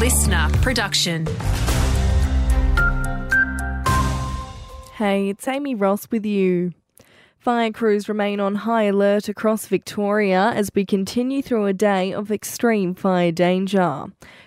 listener production. Hey, it's Amy Ross with you. Fire crews remain on high alert across Victoria as we continue through a day of extreme fire danger.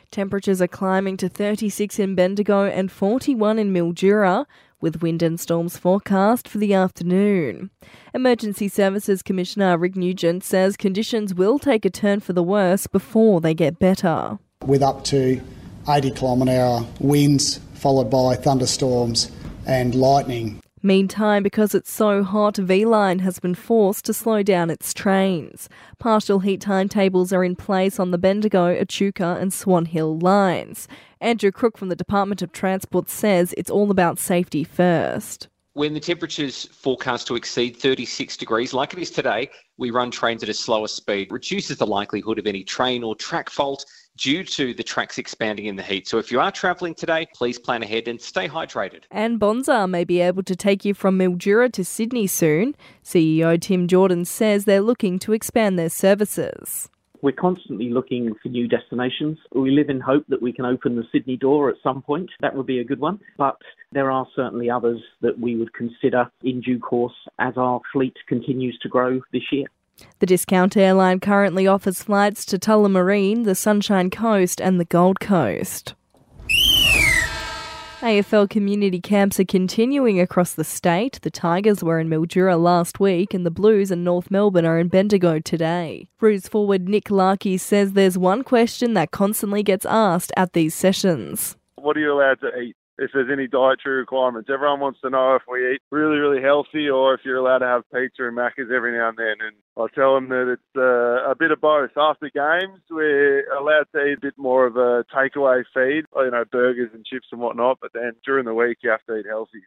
Temperatures are climbing to 36 in Bendigo and 41 in Mildura, with wind and storms forecast for the afternoon. Emergency Services Commissioner Rick Nugent says conditions will take a turn for the worse before they get better. With up to 80 kilometre hour winds, followed by thunderstorms and lightning. Meantime, because it's so hot, V Line has been forced to slow down its trains. Partial heat timetables are in place on the Bendigo, Echuca, and Swan Hill lines. Andrew Crook from the Department of Transport says it's all about safety first. When the temperature's forecast to exceed 36 degrees, like it is today, we run trains at a slower speed, reduces the likelihood of any train or track fault due to the tracks expanding in the heat. So if you are travelling today, please plan ahead and stay hydrated. And Bonza may be able to take you from Mildura to Sydney soon. CEO Tim Jordan says they're looking to expand their services. We're constantly looking for new destinations. We live in hope that we can open the Sydney door at some point. That would be a good one. But there are certainly others that we would consider in due course as our fleet continues to grow this year. The discount airline currently offers flights to Tullamarine, the Sunshine Coast, and the Gold Coast. AFL community camps are continuing across the state. The Tigers were in Mildura last week, and the Blues and North Melbourne are in Bendigo today. Roos forward Nick Larkey says there's one question that constantly gets asked at these sessions. What are you allowed to eat? If there's any dietary requirements. Everyone wants to know if we eat really, really healthy or if you're allowed to have pizza and Maccas every now and then. And I tell them that it's uh, a bit of both. After games, we're allowed to eat a bit more of a takeaway feed, you know, burgers and chips and whatnot. But then during the week, you have to eat healthy.